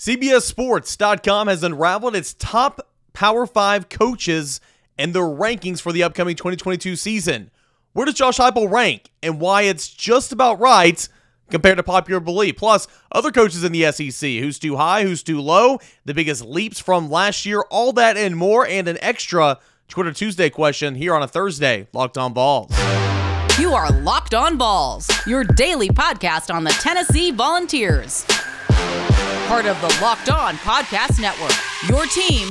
CBSSports.com has unraveled its top Power 5 coaches and their rankings for the upcoming 2022 season. Where does Josh Heupel rank and why it's just about right compared to popular belief? Plus, other coaches in the SEC, who's too high, who's too low, the biggest leaps from last year, all that and more, and an extra Twitter Tuesday question here on a Thursday, Locked On Vols. You are Locked On Vols, your daily podcast on the Tennessee Volunteers part of the Locked On Podcast Network. Your team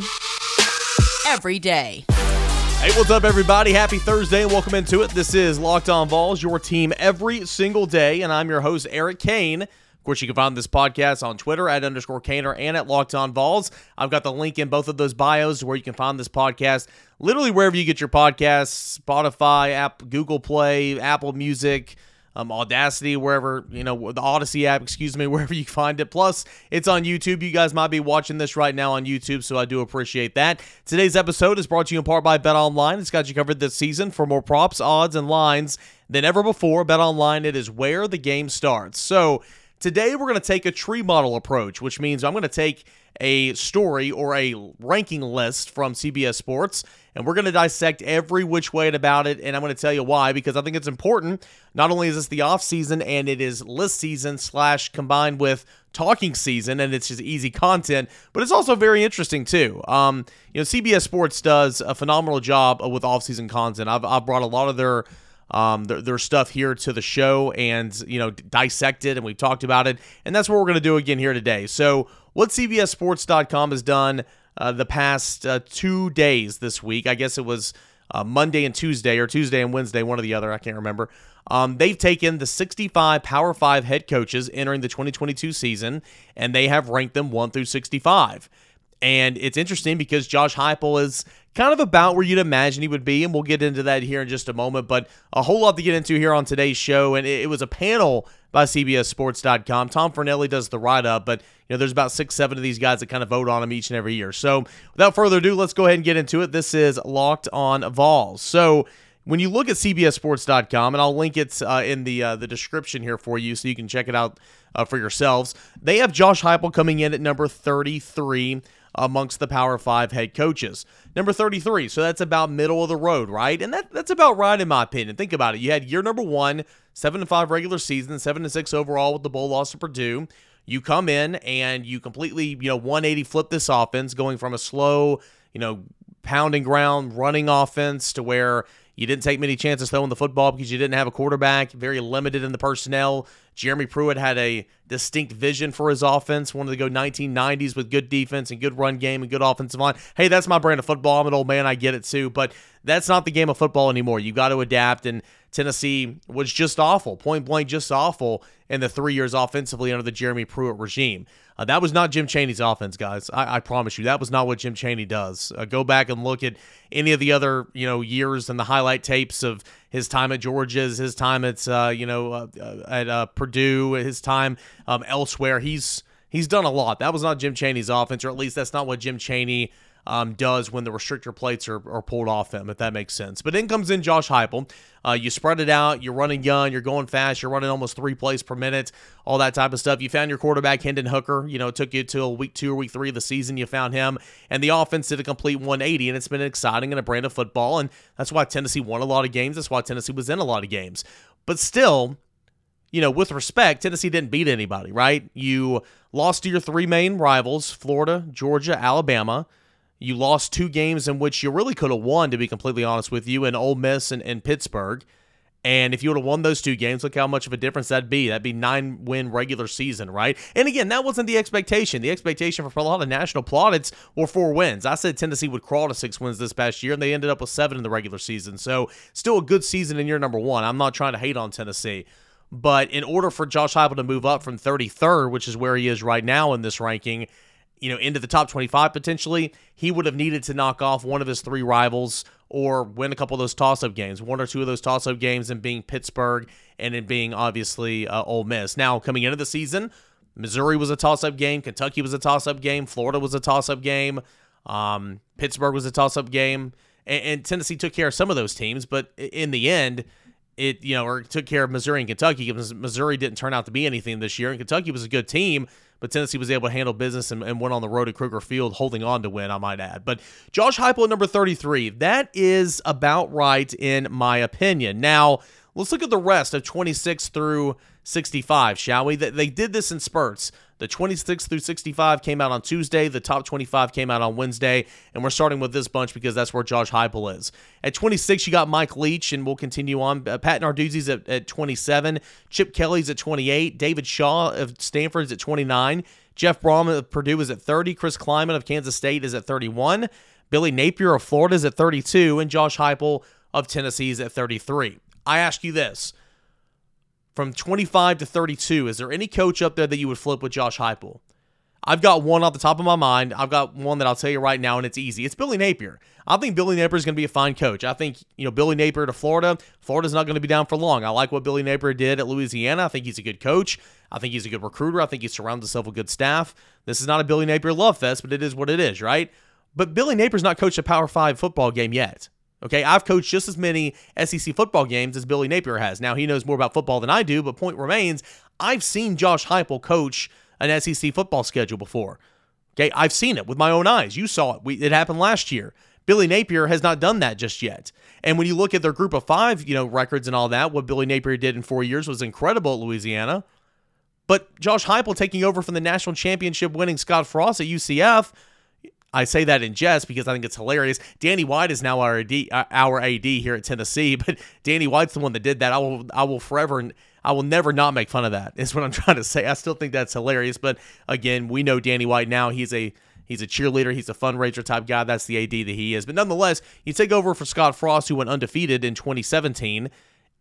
every day. Hey, what's up, everybody? Happy Thursday and welcome into it. This is Locked On Vols, your team every single day, and I'm your host, Eric Kane. Of course, you can find this podcast on Twitter at underscore Kaner and at Locked On Vols. I've got the link in both of those bios where you can find this podcast literally wherever you get your podcasts Spotify, App, Google Play, Apple Music um, Audacity, wherever, you know, the Odyssey app, excuse me, wherever you find it. Plus, it's on YouTube. You guys might be watching this right now on YouTube, so I do appreciate that. Today's episode is brought to you in part by Bet Online. It's got you covered this season for more props, odds, and lines than ever before. Bet Online, it is where the game starts. So, today we're going to take a tree model approach, which means I'm going to take a story or a ranking list from CBS Sports and we're going to dissect every which way about it and i'm going to tell you why because i think it's important. Not only is this the off season and it is list season slash combined with talking season and it's just easy content but it's also very interesting too. Um, you know cbs sports does a phenomenal job with off season content. I've, I've brought a lot of their um, their stuff here to the show and you know dissected and we've talked about it and that's what we're going to do again here today so what cbssports.com has done uh, the past uh, two days this week. I guess it was uh, Monday and Tuesday, or Tuesday and Wednesday, one or the other. I can't remember. Um, they've taken the 65 Power 5 head coaches entering the 2022 season, and they have ranked them 1 through 65. And it's interesting because Josh Heupel is kind of about where you'd imagine he would be, and we'll get into that here in just a moment. But a whole lot to get into here on today's show, and it, it was a panel by CBSSports.com. Tom Fornelli does the write up, but you know there's about six, seven of these guys that kind of vote on him each and every year. So without further ado, let's go ahead and get into it. This is Locked On Vols. So when you look at CBSSports.com, and I'll link it uh, in the uh, the description here for you, so you can check it out uh, for yourselves. They have Josh Heupel coming in at number 33 amongst the Power Five head coaches. Number 33, so that's about middle of the road, right? And that that's about right in my opinion. Think about it. You had year number one, seven to five regular season, seven to six overall with the bowl loss to Purdue. You come in and you completely, you know, 180 flip this offense, going from a slow, you know, pounding ground running offense to where you didn't take many chances throwing the football because you didn't have a quarterback, very limited in the personnel. Jeremy Pruitt had a distinct vision for his offense, wanted to go 1990s with good defense and good run game and good offensive line. Hey, that's my brand of football. I'm an old man, I get it too, but that's not the game of football anymore. You got to adapt, and Tennessee was just awful, point blank, just awful in the three years offensively under the Jeremy Pruitt regime. Uh, that was not Jim Chaney's offense, guys. I, I, promise you, that was not what Jim Chaney does. Uh, go back and look at any of the other you know years and the highlight tapes of his time at Georgia's, his time at uh, you know uh, uh, at uh, Purdue, his time um, elsewhere. He's he's done a lot. That was not Jim Chaney's offense, or at least that's not what Jim Chaney um, does when the restrictor plates are, are, pulled off him, if that makes sense. But in comes in Josh Heupel. Uh, you spread it out. You're running young. You're going fast. You're running almost three plays per minute. All that type of stuff. You found your quarterback Hendon Hooker. You know, it took you till week two or week three of the season. You found him, and the offense did a complete 180. And it's been exciting and a brand of football. And that's why Tennessee won a lot of games. That's why Tennessee was in a lot of games. But still, you know, with respect, Tennessee didn't beat anybody, right? You lost to your three main rivals Florida, Georgia, Alabama. You lost two games in which you really could have won, to be completely honest with you, in Ole Miss and, and Pittsburgh. And if you would have won those two games, look how much of a difference that'd be. That'd be nine win regular season, right? And again, that wasn't the expectation. The expectation for a lot of national plaudits were four wins. I said Tennessee would crawl to six wins this past year, and they ended up with seven in the regular season. So still a good season in year number one. I'm not trying to hate on Tennessee. But in order for Josh Heupel to move up from 33rd, which is where he is right now in this ranking, you know, into the top 25 potentially, he would have needed to knock off one of his three rivals or win a couple of those toss-up games, one or two of those toss-up games, and being Pittsburgh and in being obviously uh, Ole Miss. Now coming into the season, Missouri was a toss-up game, Kentucky was a toss-up game, Florida was a toss-up game, um, Pittsburgh was a toss-up game, and, and Tennessee took care of some of those teams, but in the end it you know or took care of Missouri and Kentucky because Missouri didn't turn out to be anything this year and Kentucky was a good team but Tennessee was able to handle business and, and went on the road at Kroger Field, holding on to win, I might add. But Josh Heupel at number 33, that is about right in my opinion. Now, let's look at the rest of 26 through 65, shall we? They did this in spurts. The 26 through 65 came out on Tuesday. The top 25 came out on Wednesday. And we're starting with this bunch because that's where Josh Heupel is. At 26, you got Mike Leach, and we'll continue on. Uh, Pat Narduzzi's at, at 27. Chip Kelly's at 28. David Shaw of Stanford's at 29. Jeff Brohm of Purdue is at 30. Chris Klieman of Kansas State is at 31. Billy Napier of Florida is at 32. And Josh Heupel of Tennessee is at 33. I ask you this from 25 to 32, is there any coach up there that you would flip with Josh Heupel? I've got one off the top of my mind. I've got one that I'll tell you right now, and it's easy. It's Billy Napier. I think Billy Napier is going to be a fine coach. I think, you know, Billy Napier to Florida, Florida's not going to be down for long. I like what Billy Napier did at Louisiana. I think he's a good coach. I think he's a good recruiter. I think he surrounds himself with good staff. This is not a Billy Napier love fest, but it is what it is, right? But Billy Napier's not coached a Power Five football game yet. Okay, I've coached just as many SEC football games as Billy Napier has. Now he knows more about football than I do, but point remains, I've seen Josh Heupel coach an SEC football schedule before. Okay, I've seen it with my own eyes. You saw it. We, it happened last year. Billy Napier has not done that just yet. And when you look at their group of five, you know, records and all that, what Billy Napier did in four years was incredible at Louisiana. But Josh Heupel taking over from the national championship winning Scott Frost at UCF I say that in jest because I think it's hilarious. Danny White is now our AD, uh, our AD here at Tennessee, but Danny White's the one that did that. I will I will forever I will never not make fun of that. Is what I'm trying to say. I still think that's hilarious, but again, we know Danny White now. He's a He's a cheerleader. He's a fundraiser type guy. That's the AD that he is. But nonetheless, you take over for Scott Frost, who went undefeated in 2017,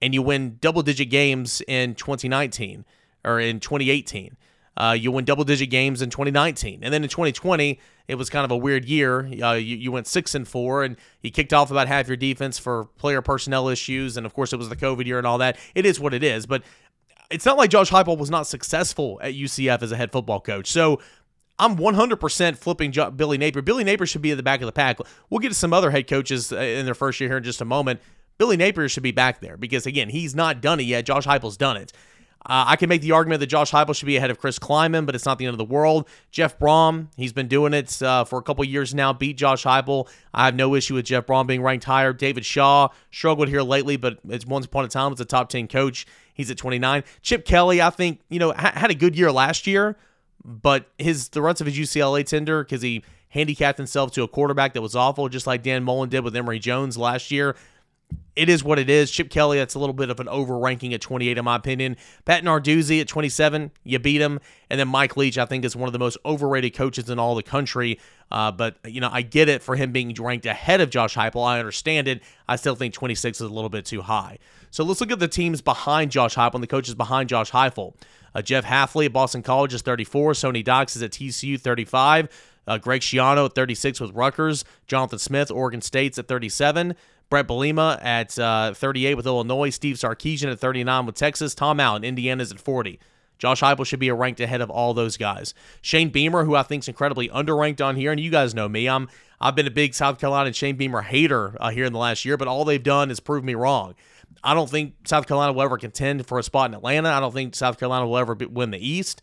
and you win double digit games in 2019 or in 2018. Uh, you win double digit games in 2019. And then in 2020, it was kind of a weird year. Uh, you, you went six and four, and you kicked off about half your defense for player personnel issues. And of course, it was the COVID year and all that. It is what it is. But it's not like Josh Heupel was not successful at UCF as a head football coach. So I'm 100% flipping Billy Napier. Billy Napier should be at the back of the pack. We'll get to some other head coaches uh, in their first year here in just a moment. Billy Napier should be back there because, again, he's not done it yet. Josh Heupel's done it. Uh, I can make the argument that Josh Heupel should be ahead of Chris Klieman, but it's not the end of the world. Jeff Brohm, he's been doing it uh, for a couple years now, beat Josh Heupel. I have no issue with Jeff Brohm being ranked higher. David Shaw struggled here lately, but it's once upon a time was a top 10 coach. He's at 29. Chip Kelly, I think, you know, ha- had a good year last year, but his the runs of his UCLA tender, because he handicapped himself to a quarterback that was awful, just like Dan Mullen did with Emory Jones last year it is what it is. Chip Kelly, that's a little bit of an overranking at 28, in my opinion. Pat Narduzzi at 27, you beat him. And then Mike Leach, I think, is one of the most overrated coaches in all the country. Uh, but, you know, I get it for him being ranked ahead of Josh Heupel. I understand it. I still think 26 is a little bit too high. So let's look at the teams behind Josh Heupel and the coaches behind Josh Heupel. Uh, Jeff Hafley at Boston College is 34. Sonny Dykes is at TCU, 35. Uh, Greg Schiano at 36 with Rutgers. Jonathan Smith, Oregon State's at 37. Bret Bielema at uh, 38 with Illinois. Steve Sarkisian at 39 with Texas. Tom Allen, Indiana's at 40. Josh Heupel should be a ranked ahead of all those guys. Shane Beamer, who I think is incredibly underranked on here, and you guys know me. I'm I've been a big South Carolina Shane Beamer hater uh, here in the last year, but all they've done is prove me wrong. I don't think South Carolina will ever contend for a spot in Atlanta. I don't think South Carolina will ever win the East.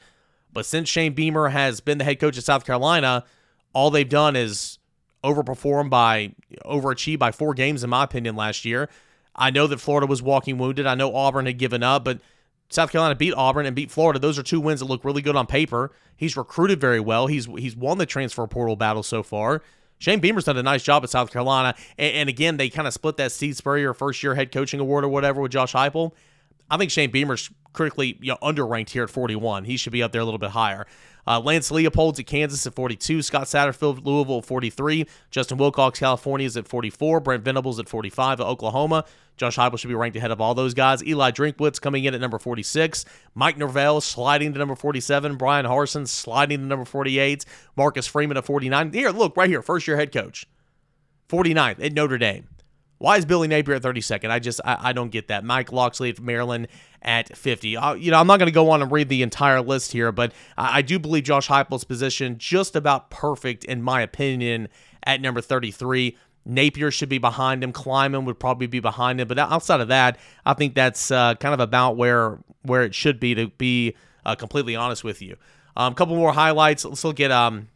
But since Shane Beamer has been the head coach of South Carolina, all they've done is overperformed by overachieved by four games in my opinion last year. I know that Florida was walking wounded. I know Auburn had given up, but South Carolina beat Auburn and beat Florida. Those are two wins that look really good on paper. He's recruited very well. He's he's won the transfer portal battle so far. Shane Beamer's done a nice job at South Carolina, and, and again they kind of split that Steve Spurrier first year head coaching award or whatever with Josh Heupel. I think Shane Beamer's critically you know, underranked here at 41. He should be up there a little bit higher. Uh, Lance Leipold's at Kansas at 42. Scott Satterfield, Louisville at 43. Justin Wilcox, California is at 44. Brent Venables at 45 at Oklahoma. Josh Heupel should be ranked ahead of all those guys. Eli Drinkwitz coming in at number 46. Mike Norvell sliding to number 47. Bryan Harsin sliding to number 48. Marcus Freeman at 49. Here, look, right here, first year head coach. 49th at Notre Dame. Why is Billy Napier at 32nd? I just I, I don't get that. Mike Locksley at Maryland at 50. Uh, you know, I'm not going to go on and read the entire list here, but I, I do believe Josh Heupel's position just about perfect in my opinion at number 33. Napier should be behind him. Klieman would probably be behind him, but outside of that, I think that's uh, kind of about where where it should be. To be uh, completely honest with you, A um, couple more highlights. Let's look at um,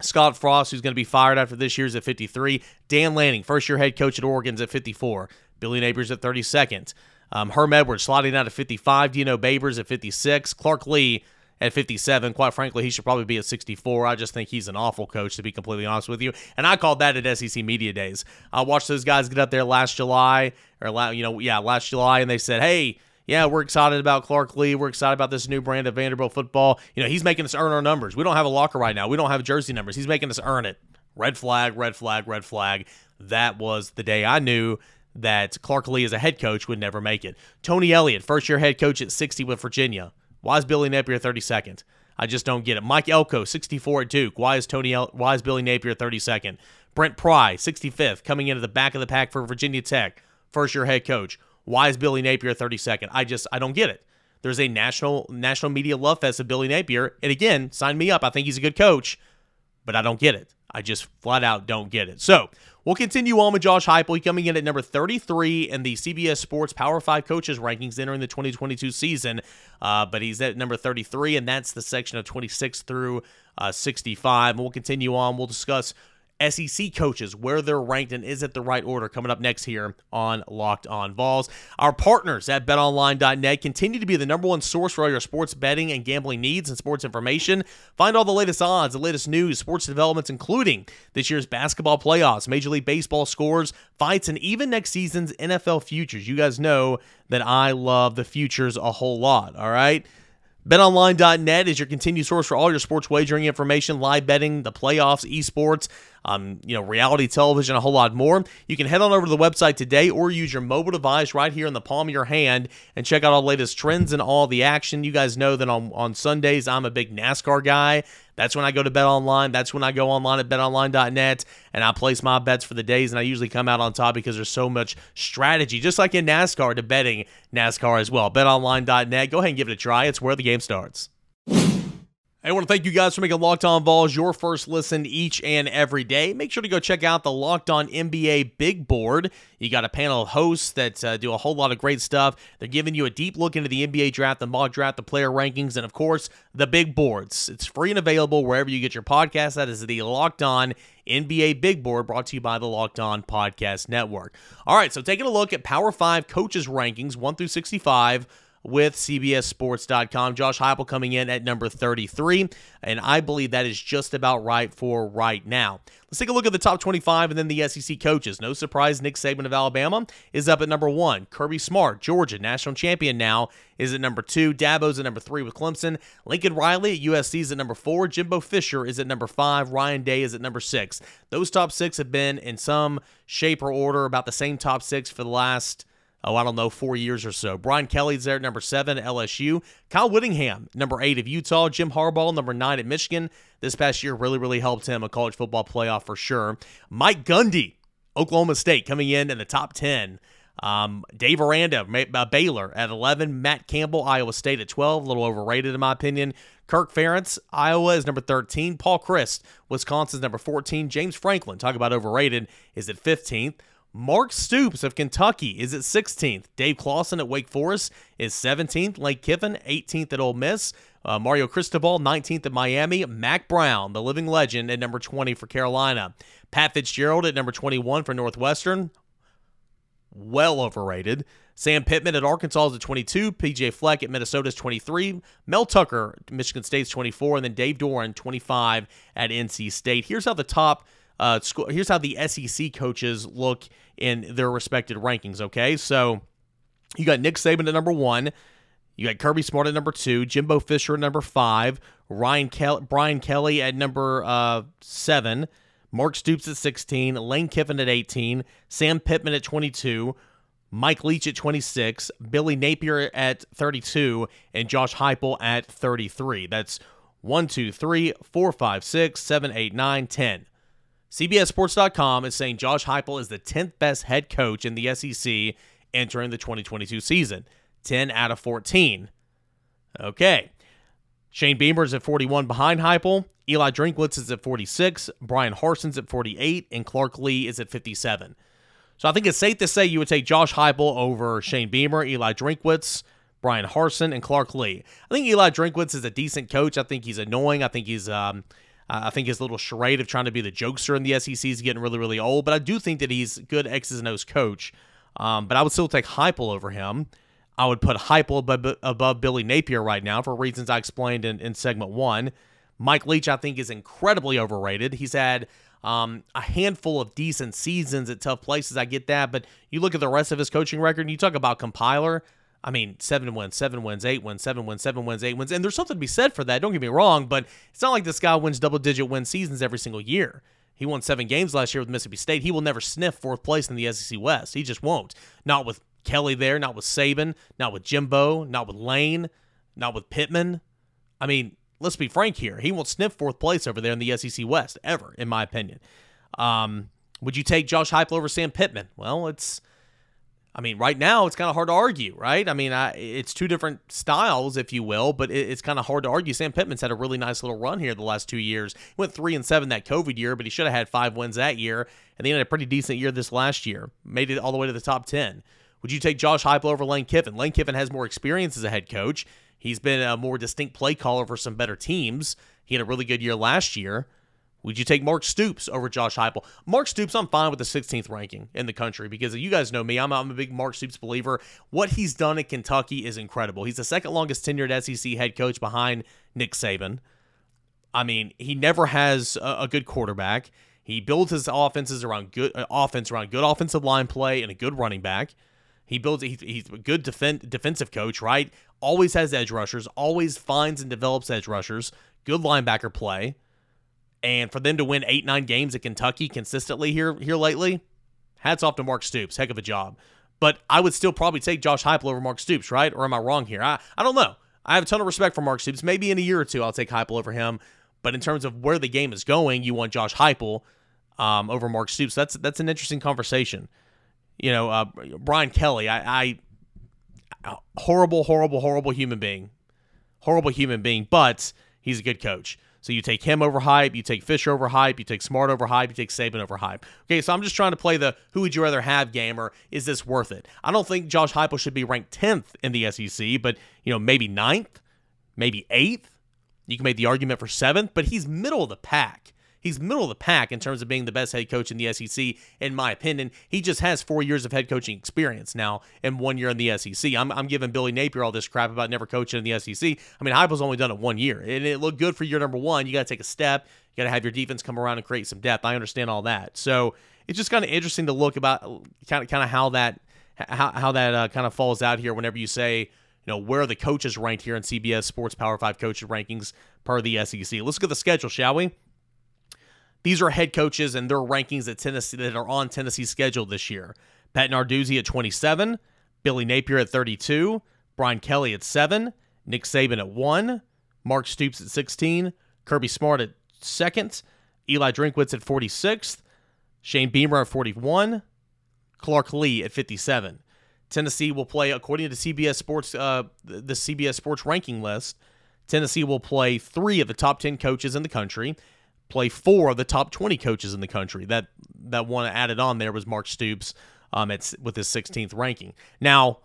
Scott Frost, who's going to be fired after this year's at 53. Dan Lanning, first year head coach at Oregon's at 54. Billy Napier's at 32nd. Um, Herm Edwards sliding out at 55. Dino Babers at 56. Clark Lea at 57. Quite frankly, he should probably be at 64. I just think he's an awful coach, to be completely honest with you. And I called that at SEC Media Days. I watched those guys get up there last July, or, you know, yeah, last July, and they said, hey, yeah, we're excited about Clark Lea. We're excited about this new brand of Vanderbilt football. You know, he's making us earn our numbers. We don't have a locker right now. We don't have jersey numbers. He's making us earn it. Red flag, red flag, red flag. That was the day I knew that Clark Lea as a head coach would never make it. Tony Elliott, first year head coach at 60 with Virginia. Why is Billy Napier 32nd? I just don't get it. Mike Elko, 64 at Duke. Why is Tony? El- why is Billy Napier 32nd? Brent Pry, 65th, coming into the back of the pack for Virginia Tech, first year head coach. Why is Billy Napier 32nd? I just I don't get it. There's a national national media love fest of Billy Napier, and again, sign me up. I think he's a good coach, but I don't get it. I just flat out don't get it. So we'll continue on with Josh Heupel coming in at number 33 in the CBS Sports Power 5 coaches rankings entering the 2022 season. Uh, but he's at number 33, and that's the section of 26 through uh, 65. And we'll continue on. We'll discuss SEC coaches, where they're ranked, and is it the right order coming up next here on Locked On Vols. Our partners at betonline.net continue to be the number one source for all your sports betting and gambling needs and sports information. Find all the latest odds, the latest news, sports developments, including this year's basketball playoffs, Major League Baseball scores, fights, and even next season's NFL futures. You guys know that I love the futures a whole lot, all right? BetOnline.net is your continued source for all your sports wagering information, live betting, the playoffs, esports, um, you know, reality television, a whole lot more. You can head on over to the website today or use your mobile device right here in the palm of your hand and check out all the latest trends and all the action. You guys know that on, on Sundays, I'm a big NASCAR guy. That's when I go to Bet Online. That's when I go online at betonline.net and I place my bets for the days. And I usually come out on top because there's so much strategy, just like in NASCAR, to betting NASCAR as well. BetOnline.net. Go ahead and give it a try. It's where the game starts. I want to thank you guys for making Locked On Vols your first listen each and every day. Make sure to go check out the Locked On NBA Big Board. You got a panel of hosts that uh, do a whole lot of great stuff. They're giving you a deep look into the NBA draft, the mock draft, the player rankings, and of course, the big boards. It's free and available wherever you get your podcast. That is the Locked On NBA Big Board brought to you by the Locked On Podcast Network. All right, so taking a look at Power 5 coaches rankings 1 through 65 with CBSSports.com. Josh Heupel coming in at number 33, and I believe that is just about right for right now. Let's take a look at the top 25 and then the SEC coaches. No surprise, Nick Saban of Alabama is up at number one. Kirby Smart, Georgia, national champion now, is at number two. Dabo's at number three with Clemson. Lincoln Riley at USC is at number four. Jimbo Fisher is at number five. Ryan Day is at number six. Those top six have been in some shape or order about the same top six for the last – oh, I don't know, four years or so. Brian Kelly's there number seven LSU. Kyle Whittingham, number eight of Utah. Jim Harbaugh, number nine at Michigan. This past year really, really helped him a college football playoff for sure. Mike Gundy, Oklahoma State, coming in in the top 10. Um, Dave Aranda, uh, Baylor at 11. Matt Campbell, Iowa State at 12. A little overrated, in my opinion. Kirk Ferentz, Iowa is number 13. Paul Chryst, Wisconsin's number 14. James Franklin, talk about overrated, is at 15th. Mark Stoops of Kentucky is at 16th. Dave Clawson at Wake Forest is 17th. Lane Kiffin, 18th at Ole Miss. Uh, Mario Cristobal, 19th at Miami. Mack Brown, the living legend, at number 20 for Carolina. Pat Fitzgerald at number 21 for Northwestern. Well overrated. Sam Pittman at Arkansas is at 22. PJ Fleck at Minnesota is 23. Mel Tucker, Michigan State's 24. And then Dave Doeren, 25 at NC State. Here's how the top uh, school. Here's how the SEC coaches look in their respected rankings. Okay, so you got Nick Saban at number one. You got Kirby Smart at number two, Jimbo Fisher at number five, Ryan Kel- Brian Kelly at number uh, seven, Mark Stoops at 16, Lane Kiffin at 18, Sam Pittman at 22, Mike Leach at 26, Billy Napier at 32, and Josh Heupel at 33. That's 1, 2, 3, 4, 5, 6, 7, 8, 9, 10. CBSSports.com is saying Josh Heupel is the 10th best head coach in the SEC entering the 2022 season. 10 out of 14. Okay. Shane Beamer is at 41 behind Heupel. Eli Drinkwitz is at 46. Bryan Harsin's at 48. And Clark Lea is at 57. So I think it's safe to say you would take Josh Heupel over Shane Beamer, Eli Drinkwitz, Bryan Harsin, and Clark Lea. I think Eli Drinkwitz is a decent coach. I think he's annoying. I think he's um, I think his little charade of trying to be the jokester in the SEC is getting really, really old. But I do think that he's good X's and O's coach. Um, but I would still take Heupel over him. I would put Heupel above, above Billy Napier right now for reasons I explained in, in segment one. Mike Leach, I think, is incredibly overrated. He's had um, a handful of decent seasons at tough places. I get that, but you look at the rest of his coaching record, and you talk about compiler. I mean, seven wins, seven wins, eight wins, seven wins, seven wins, eight wins, and there's something to be said for that. Don't get me wrong, but it's not like this guy wins double-digit win seasons every single year. He won seven games last year with Mississippi State. He will never sniff fourth place in the SEC West. He just won't. Not with Kelly there, not with Saban, not with Jimbo, not with Lane, not with Pittman. I mean, let's be frank here. He won't sniff fourth place over there in the SEC West ever, in my opinion. Um, would you take Josh Heupel over Sam Pittman? Well, it's. I mean, right now it's kind of hard to argue, right? I mean, I, it's two different styles, if you will, but it, it's kind of hard to argue. Sam Pittman's had a really nice little run here the last two years. He went three and seven that COVID year, but he should have had five wins that year, and he had a pretty decent year this last year. Made it all the way to the top ten. Would you take Josh Heupel over Lane Kiffin? Lane Kiffin has more experience as a head coach. He's been a more distinct play caller for some better teams. He had a really good year last year. Would you take Mark Stoops over Josh Heupel? Mark Stoops, I'm fine with the 16th ranking in the country because you guys know me. I'm, I'm a big Mark Stoops believer. What he's done at Kentucky is incredible. He's the second longest tenured SEC head coach behind Nick Saban. I mean, he never has a, a good quarterback. He builds his offenses around good uh, offense around good offensive line play and a good running back. He builds. He, he's a good defen- defensive coach, right? Always has edge rushers. Always finds and develops edge rushers. Good linebacker play. And for them to win eight, nine games at Kentucky consistently here here lately, hats off to Mark Stoops. Heck of a job. But I would still probably take Josh Heupel over Mark Stoops, right? Or am I wrong here? I, I don't know. I have a ton of respect for Mark Stoops. Maybe in a year or two, I'll take Heupel over him. But in terms of where the game is going, you want Josh Heupel um, over Mark Stoops. That's that's an interesting conversation you know, uh, Brian Kelly, I, I, horrible, horrible, horrible human being, horrible human being, but he's a good coach. So you take him over hype, you take Fisher over hype, you take Smart over hype, you take Saban over hype. Okay, so I'm just trying to play the who would you rather have game or is this worth it? I don't think Josh Heupel should be ranked 10th in the SEC, but you know, maybe 9th, maybe 8th. You can make the argument for 7th, but he's middle of the pack. He's middle of the pack in terms of being the best head coach in the SEC, in my opinion. He just has four years of head coaching experience now and one year in the SEC. I'm, I'm giving Billy Napier all this crap about never coaching in the SEC. I mean, Heupel's only done it one year, and it looked good for year number one. You got to take a step. You got to have your defense come around and create some depth. I understand all that. So it's just kind of interesting to look about kind of kind of how that how, how that uh, kind of falls out here whenever you say you know where are the coaches ranked here in CBS Sports Power Five coaches rankings per the SEC. Let's look at the schedule, shall we? These are head coaches and their rankings at Tennessee that are on Tennessee's schedule this year. Pat Narduzzi at 27, Billy Napier at 32, Brian Kelly at 7, Nick Saban at 1, Mark Stoops at 16, Kirby Smart at 2nd, Eli Drinkwitz at 46th, Shane Beamer at 41, Clark Lea at 57. Tennessee will play, according to CBS Sports, uh, the CBS Sports ranking list, Tennessee will play three of the top 10 coaches in the country play four of the top 20 coaches in the country. That that one added on there was Mark Stoops um, at, with his 16th ranking. Now,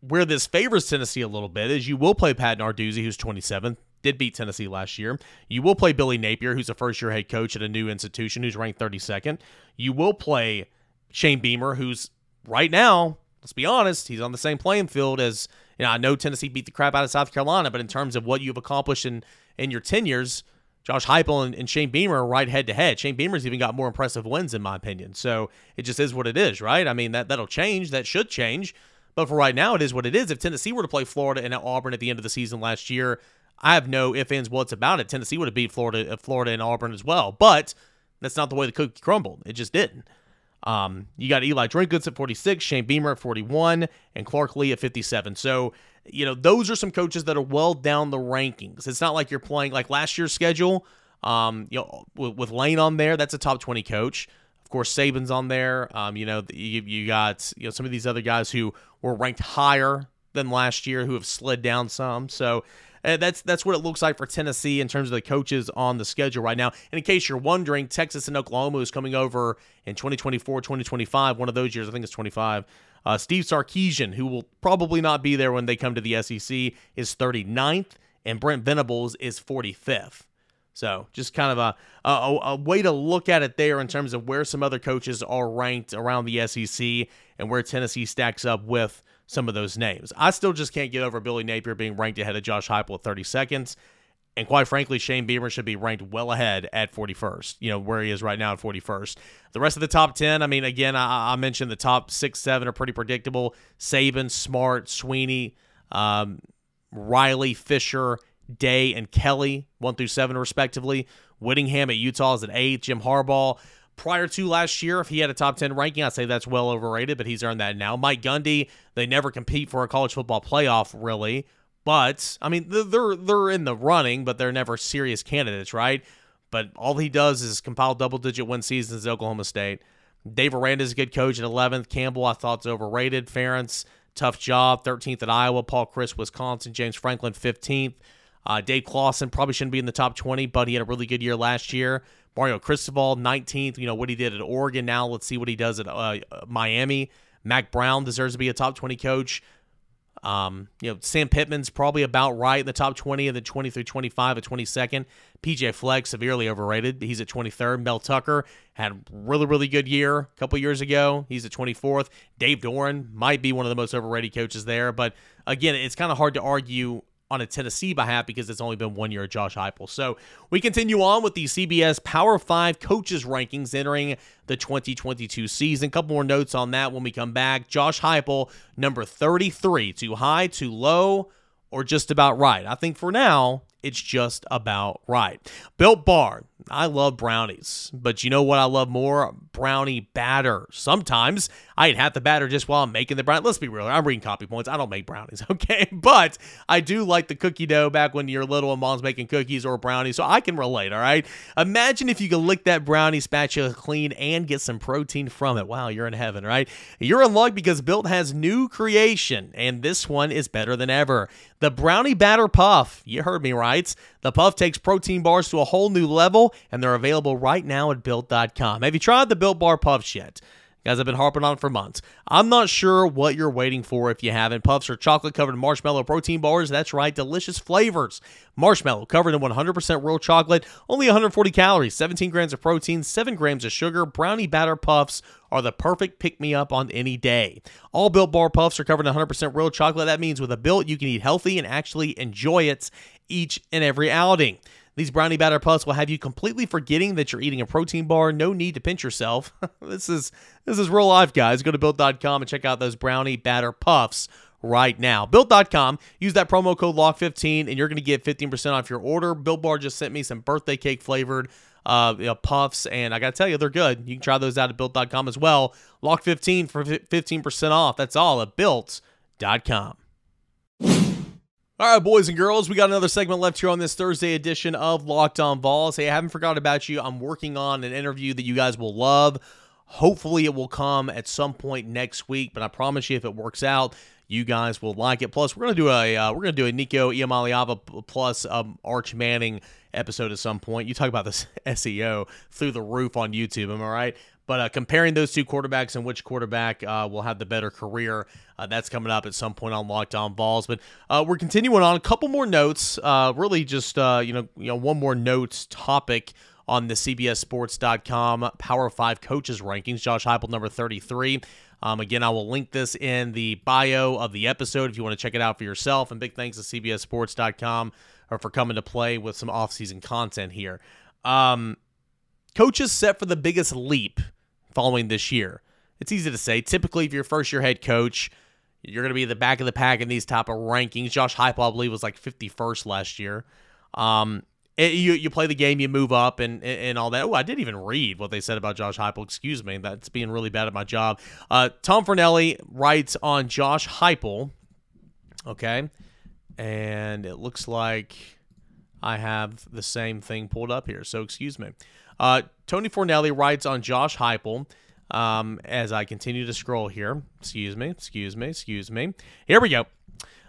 where this favors Tennessee a little bit is you will play Pat Narduzzi, who's 27th, did beat Tennessee last year. You will play Billy Napier, who's a first year head coach at a new institution, who's ranked 32nd. You will play Shane Beamer, who's right now, let's be honest, he's on the same playing field as, you know, I know Tennessee beat the crap out of South Carolina, but in terms of what you've accomplished in, in your tenures, Josh Heupel and, and Shane Beamer are right head to head. Shane Beamer's even got more impressive wins in my opinion. So it just is what it is, right? I mean that that'll change. That should change. But for right now, it is what it is. If Tennessee were to play Florida and Auburn at the end of the season last year, I have no ifs, ands, what's about it. Tennessee would have beat Florida, uh, Florida and Auburn as well. But that's not the way the cookie crumbled. It just didn't. Um, you got Eli Drinkwitz at 46, Shane Beamer at 41, and Clark Lea at 57. So you know, those are some coaches that are well down the rankings. It's not like you're playing like last year's schedule. Um, you know, with, with Lane on there, that's a top 20 coach. Of course, Saban's on there. Um, you know, you, you got you know some of these other guys who were ranked higher than last year who have slid down some. So uh, that's that's what it looks like for Tennessee in terms of the coaches on the schedule right now. And in case you're wondering, Texas and Oklahoma is coming over in 2024, 2025, one of those years. I think it's 25. Uh, Steve Sarkisian, who will probably not be there when they come to the SEC, is 39th, and Brent Venables is 45th. So just kind of a, a, a way to look at it there in terms of where some other coaches are ranked around the SEC and where Tennessee stacks up with some of those names. I still just can't get over Billy Napier being ranked ahead of Josh Heupel at 30 seconds. And quite frankly, Shane Beamer should be ranked well ahead at 41st, you know, where he is right now at 41st. The rest of the top 10, I mean, again, I, I mentioned the top six, seven are pretty predictable. Saban, Smart, Swinney, um, Riley, Fisher, Day, and Kelly, one through seven, respectively. Whittingham at Utah is at eight. Jim Harbaugh, prior to last year, if he had a top 10 ranking, I'd say that's well overrated, but he's earned that now. Mike Gundy, they never compete for a college football playoff, really. But, I mean, they're, they're in the running, but they're never serious candidates, right? But all he does is compile double digit win seasons at Oklahoma State. Dave Aranda is a good coach at 11th. Campbell, I thought, is overrated. Ferentz, tough job. 13th at Iowa. Paul Chryst, Wisconsin. James Franklin, 15th. Uh, Dave Clawson probably shouldn't be in the top 20, but he had a really good year last year. Mario Cristobal, 19th. You know what he did at Oregon. Now let's see what he does at uh, Miami. Mack Brown deserves to be a top 20 coach. Um, you know, Sam Pittman's probably about right in the top 20 and then 20 through 25 at 22nd. PJ Fleck, severely overrated. He's at 23rd. Mel Tucker had really, really good year a couple years ago. He's at 24th. Dave Doeren might be one of the most overrated coaches there. But again, it's kind of hard to argue on a Tennessee behalf because it's only been one year of Josh Heupel. So we continue on with the CBS Power 5 coaches rankings entering the 2022 season. A couple more notes on that when we come back. Josh Heupel, number 33. Too high, too low, or just about right? I think for now, it's just about right. Built Bar. I love brownies, but you know what I love more? Brownie batter. Sometimes I eat half the batter just while I'm making the brownie. Let's be real. I'm reading copy points. I don't make brownies, okay? But I do like the cookie dough back when you're little and mom's making cookies or brownies, so I can relate, all right? Imagine if you could lick that brownie spatula clean and get some protein from it. Wow, you're in heaven, right? You're in luck because Built has new creation, and this one is better than ever. The Brownie Batter Puff. You heard me right. The Puff takes protein bars to a whole new level, and they're available right now at Built.com. Have you tried the Built Bar Puffs yet? Guys, I've been harping on it for months. I'm not sure what you're waiting for if you haven't. Puffs are chocolate covered marshmallow protein bars. That's right, delicious flavors. Marshmallow covered in 100% real chocolate, only 140 calories, 17 grams of protein, 7 grams of sugar. Brownie batter puffs are the perfect pick me up on any day. All Built Bar Puffs are covered in 100% real chocolate. That means with a Built, you can eat healthy and actually enjoy it each and every outing. These brownie batter puffs will have you completely forgetting that you're eating a protein bar. No need to pinch yourself. this is this is real life, guys. Go to built.com and check out those brownie batter puffs right now. Built.com, use that promo code LOCK15 and you're going to get 15% off your order. Built Bar just sent me some birthday cake flavored uh, you know, puffs, and I got to tell you, they're good. You can try those out at built.com as well. Lock15 for 15% off. That's all at built.com. All right, boys and girls, we got another segment left here on this Thursday edition of Locked On Vols. Hey, I haven't forgotten about you. I'm working on an interview that you guys will love. Hopefully, it will come at some point next week, but I promise you, if it works out, you guys will like it. Plus, we're gonna do a uh, we're gonna do a Nico Iamaleava plus um, Arch Manning episode at some point. You talk about this SEO through the roof on YouTube. Am I right? But uh, comparing those two quarterbacks and which quarterback uh, will have the better career, uh, that's coming up at some point on Locked On Vols. But uh, we're continuing on a couple more notes. Uh, really, just uh, you know, you know, one more notes topic on the CBSSports.com Power Five coaches rankings. Josh Heupel, number thirty-three. Um, again, I will link this in the bio of the episode if you want to check it out for yourself. And big thanks to CBSSports.com for coming to play with some off-season content here. Um, coaches set for the biggest leap following this year. It's easy to say. Typically, if you're first year head coach, you're going to be the back of the pack in these type of rankings. Josh Heupel, I believe, was like 51st last year. Um, it, you you play the game, you move up, and and all that. Oh, I didn't even read what they said about Josh Heupel. Excuse me, that's being really bad at my job. Uh, Tom Fornelli writes on Josh Heupel. Okay, and it looks like I have the same thing pulled up here. So excuse me. Uh, Tony Fornelli writes on Josh Heupel. Um, as I continue to scroll here, excuse me, excuse me, excuse me. Here we go.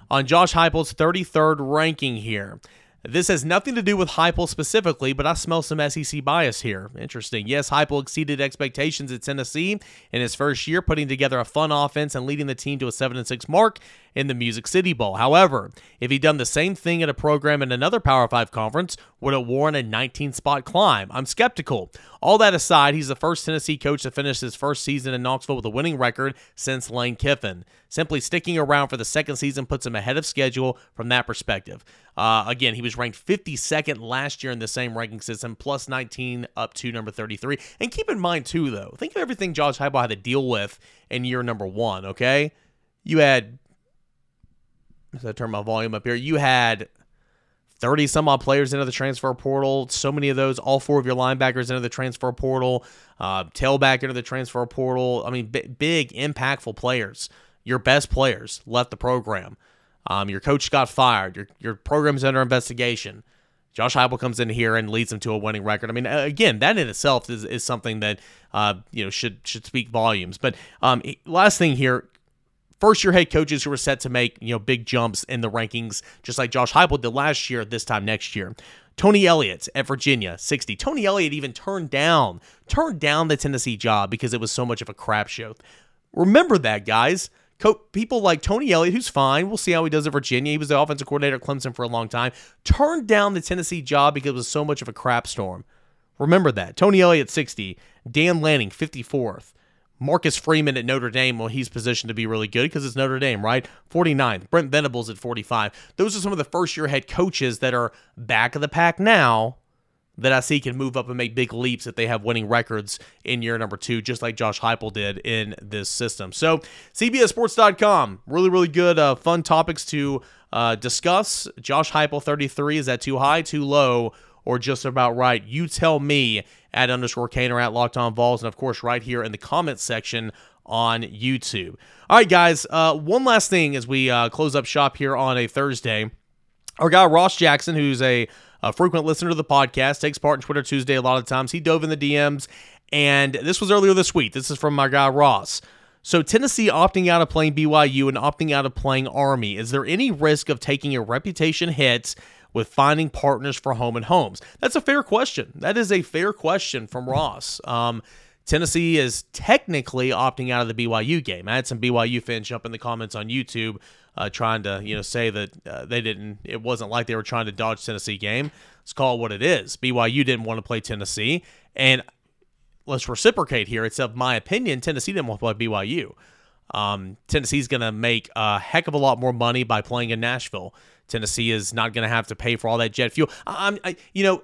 On Josh Heupel's 33rd ranking here. This has nothing to do with Heupel specifically, but I smell some SEC bias here. Interesting. Yes, Heupel exceeded expectations at Tennessee in his first year, putting together a fun offense and leading the team to a 7 6 mark in the Music City Bowl. However, if he'd done the same thing at a program in another Power 5 conference, would it warrant a 19 spot climb? I'm skeptical. All that aside, he's the first Tennessee coach to finish his first season in Knoxville with a winning record since Lane Kiffin. Simply sticking around for the second season puts him ahead of schedule from that perspective. Uh, again, he was ranked 52nd last year in the same ranking system, plus 19 up to number 33. And keep in mind, too, though, think of everything Josh Heupel had to deal with in year number one, okay? You had, as I turn my volume up here, you had 30 some odd players into the transfer portal. So many of those, all four of your linebackers into the transfer portal, uh, tailback into the transfer portal. I mean, b- big, impactful players. Your best players left the program. Um, your coach got fired. Your your program's under investigation. Josh Heupel comes in here and leads them to a winning record. I mean, again, that in itself is, is something that uh, you know should should speak volumes. But um, last thing here, first year head coaches who are set to make you know big jumps in the rankings, just like Josh Heupel did last year. This time next year, Tony Elliott at Virginia, 60. Tony Elliott even turned down turned down the Tennessee job because it was so much of a crap show. Remember that, guys. Co- people like Tony Elliott, who's fine. We'll see how he does at Virginia. He was the offensive coordinator at Clemson for a long time. Turned down the Tennessee job because it was so much of a crap storm. Remember that. Tony Elliott, 60. Dan Lanning, 54th. Marcus Freeman at Notre Dame, well, he's positioned to be really good because it's Notre Dame, right? 49th. Brent Venables at 45. Those are some of the first year head coaches that are back of the pack now that I see can move up and make big leaps if they have winning records in year number two, just like Josh Heupel did in this system. So, CBSSports.com, really, really good, uh, fun topics to uh, discuss. Josh Heupel, 33, is that too high, too low, or just about right? You tell me at underscore Kane or at Locked On Vols, and of course, right here in the comments section on YouTube. All right, guys, uh, one last thing as we uh, close up shop here on a Thursday. Our guy Ross Jackson, who's a a frequent listener to the podcast, takes part in Twitter Tuesday a lot of times. He dove in the DMs, and this was earlier this week. This is from my guy Ross. So Tennessee opting out of playing BYU and opting out of playing Army. Is there any risk of taking a reputation hit with finding partners for home and homes? That's a fair question. That is a fair question from Ross. Um, Tennessee is technically opting out of the BYU game. I had some BYU fans jump in the comments on YouTube uh, trying to you know say that uh, they didn't. It wasn't like they were trying to dodge Tennessee game. Let's call it what it is. BYU didn't want to play Tennessee, and let's reciprocate here. It's of my opinion, Tennessee didn't want to play BYU. Um, Tennessee's going to make a heck of a lot more money by playing in Nashville. Tennessee is not going to have to pay for all that jet fuel. I'm, I, you know,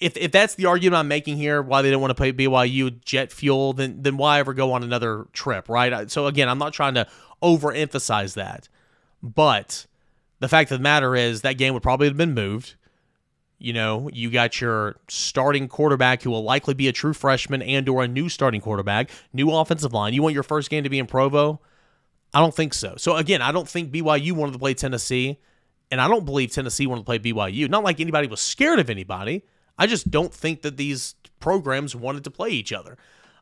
if, if that's the argument I'm making here, why they don't want to pay BYU jet fuel, then then why ever go on another trip, right? So again, I'm not trying to overemphasize that. But the fact of the matter is that game would probably have been moved. You know, you got your starting quarterback who will likely be a true freshman and or a new starting quarterback, new offensive line. You want your first game to be in Provo? I don't think so. So again, I don't think BYU wanted to play Tennessee, and I don't believe Tennessee wanted to play BYU. Not like anybody was scared of anybody. I just don't think that these programs wanted to play each other.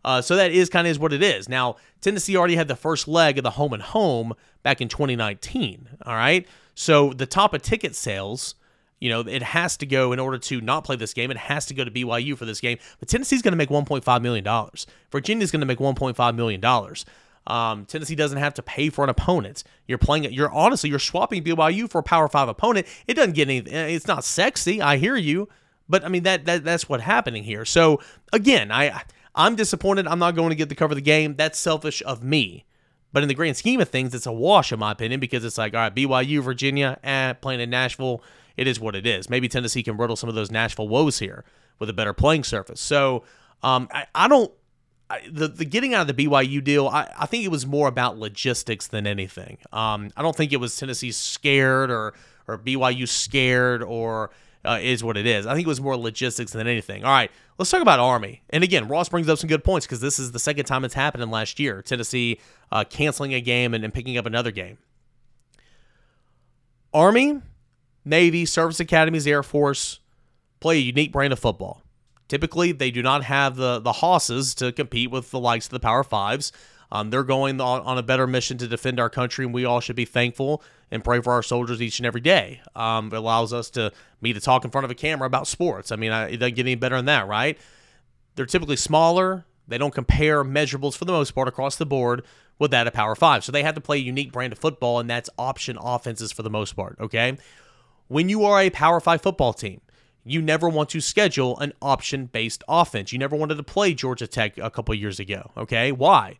Uh, so that is kind of is what it is. Now, Tennessee already had the first leg of the home and home back in 2019. All right. So the top of ticket sales, you know, it has to go in order to not play this game. It has to go to BYU for this game. But Tennessee's going to make $1.5 million. Virginia's going to make $1.5 million. Um, Tennessee doesn't have to pay for an opponent. You're playing it. You're honestly you're swapping BYU for a Power Five opponent. It doesn't get any. It's not sexy. I hear you, but I mean that that that's what's happening here. So again, I I'm disappointed. I'm not going to get to cover of the game. That's selfish of me. But in the grand scheme of things, it's a wash, in my opinion, because it's like, all right, BYU, Virginia, eh, playing in Nashville, it is what it is. Maybe Tennessee can riddle some of those Nashville woes here with a better playing surface. So um, I, I, don't. The, the getting out of the BYU deal, I, I think it was more about logistics than anything. Um, I don't think it was Tennessee scared or or BYU scared or uh, is what it is. I think it was more logistics than anything. All right, let's talk about Army. And again, Ross brings up some good points because this is the second time it's happened in last year. Tennessee uh, canceling a game and, and picking up another game. Army, Navy, Service Academies, Air Force play a unique brand of football. Typically they do not have the the hosses to compete with the likes of the Power Fives. Um, they're going on, on, a better mission to defend our country, and we all should be thankful and pray for our soldiers each and every day. Um, it allows us to me to talk in front of a camera about sports. I mean, I, it doesn't get any better than that, right? They're typically smaller. They don't compare measurables for the most part across the board with that of Power Five. So they have to play a unique brand of football, and that's option offenses for the most part. Okay, when you are a Power Five football team, you never want to schedule an option based offense. You never wanted to play Georgia Tech a couple years ago. Okay, why?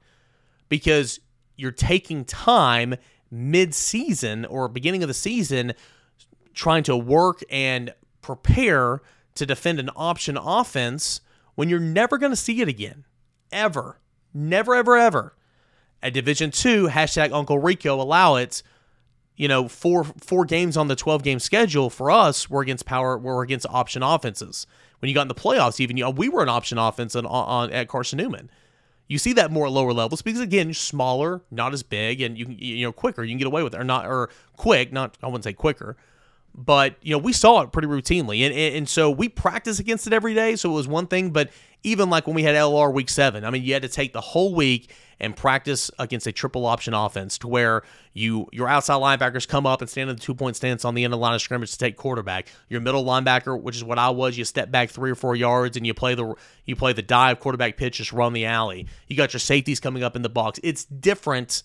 Because you're taking time mid season or beginning of the season trying to work and prepare to defend an option offense when you're never going to see it again. Ever. Never, ever, ever. At Division Two, hashtag Uncle Rico allow it. You know, four four games on the 12 game schedule for us were against power, were against option offenses. When you got in the playoffs, even you know, we were an option offense on, on at Carson Newman. You see that more at lower levels because again, you're smaller, not as big, and you can you know quicker. You can get away with it, or not, or quick. Not I wouldn't say quicker, but you know we saw it pretty routinely, and, and and so we practice against it every day. So it was one thing, but even like when we had LR week seven, I mean, you had to take the whole week and practice against a triple option offense to where you your outside linebackers come up and stand in the two point stance on the end of the line of scrimmage to take quarterback. Your middle linebacker, which is what I was, you step back three or four yards and you play the you play the dive quarterback pitch, just run the alley. You got your safeties coming up in the box. It's different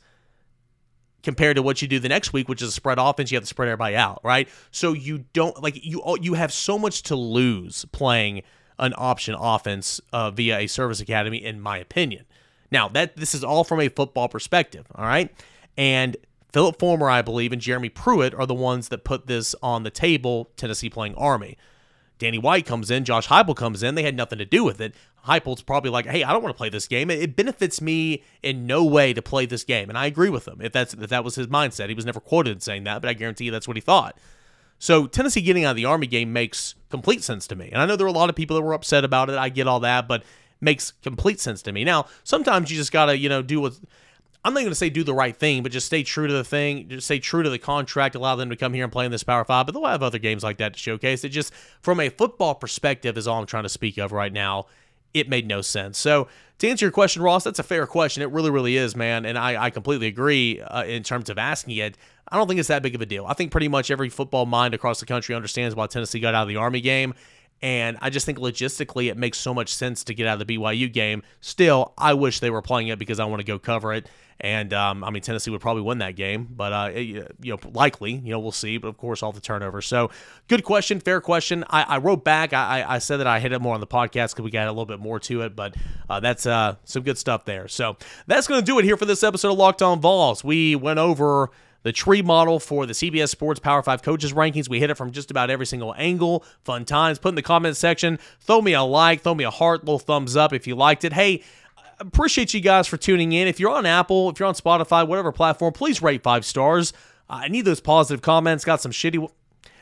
compared to what you do the next week, which is a spread offense. You have to spread everybody out, right? So you don't like you you have so much to lose playing an option offense uh, via a service academy, in my opinion. Now that this is all from a football perspective, all right, and Philip Fulmer, I believe, and Jeremy Pruitt are the ones that put this on the table. Tennessee playing Army. Danny White comes in, Josh Heupel comes in. They had nothing to do with it. Heupel's probably like, "Hey, I don't want to play this game. It benefits me in no way to play this game." And I agree with him. If that's if that was his mindset, he was never quoted saying that, but I guarantee you that's what he thought. So Tennessee getting out of the Army game makes complete sense to me. And I know there are a lot of people that were upset about it. I get all that, but makes complete sense to me. Now, sometimes you just got to, you know, do what I'm not going to say do the right thing, but just stay true to the thing, just stay true to the contract, allow them to come here and play in this Power 5, but they'll have other games like that to showcase. It just from a football perspective is all I'm trying to speak of right now. It made no sense. So, to answer your question, Ross, that's a fair question. It really, really is, man. And I, I completely agree uh, in terms of asking it. I don't think it's that big of a deal. I think pretty much every football mind across the country understands why Tennessee got out of the Army game. And I just think logistically it makes so much sense to get out of the BYU game. Still, I wish they were playing it because I want to go cover it. And um, I mean, Tennessee would probably win that game, but uh, you know, likely, you know, we'll see. But of course, all the turnovers. So, good question, fair question. I, I wrote back. I, I, said that I hit it more on the podcast because we got a little bit more to it, but uh, that's uh, some good stuff there. So that's going to do it here for this episode of Locked On Vols. We went over the tree model for the CBS Sports Power 5 coaches rankings. We hit it from just about every single angle. Fun times. Put in the comment section. Throw me a like, throw me a heart, little thumbs up if you liked it. Hey, appreciate you guys for tuning in. If you're on Apple, if you're on Spotify, whatever platform, please rate five stars. Uh, I need those positive comments. Got some shitty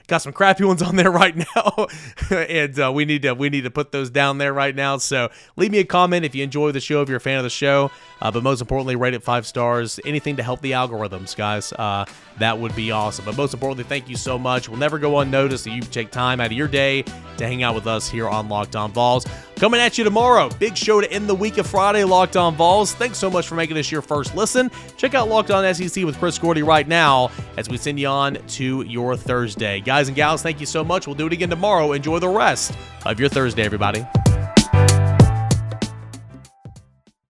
got some crappy ones on there right now, and uh, we need to we need to put those down there right now. So leave me a comment if you enjoy the show, if you're a fan of the show. Uh, but most importantly, rate it five stars. Anything to help the algorithms, guys. Uh, that would be awesome. But most importantly, thank you so much. We'll never go unnoticed that you take time out of your day to hang out with us here on Locked On Vols. Coming at you tomorrow. Big show to end the week of Friday, Locked On Vols. Thanks so much for making this your first listen. Check out Locked On SEC with Chris Gordy right now as we send you on to your Thursday. Guys and gals, thank you so much. We'll do it again tomorrow. Enjoy the rest of your Thursday, everybody.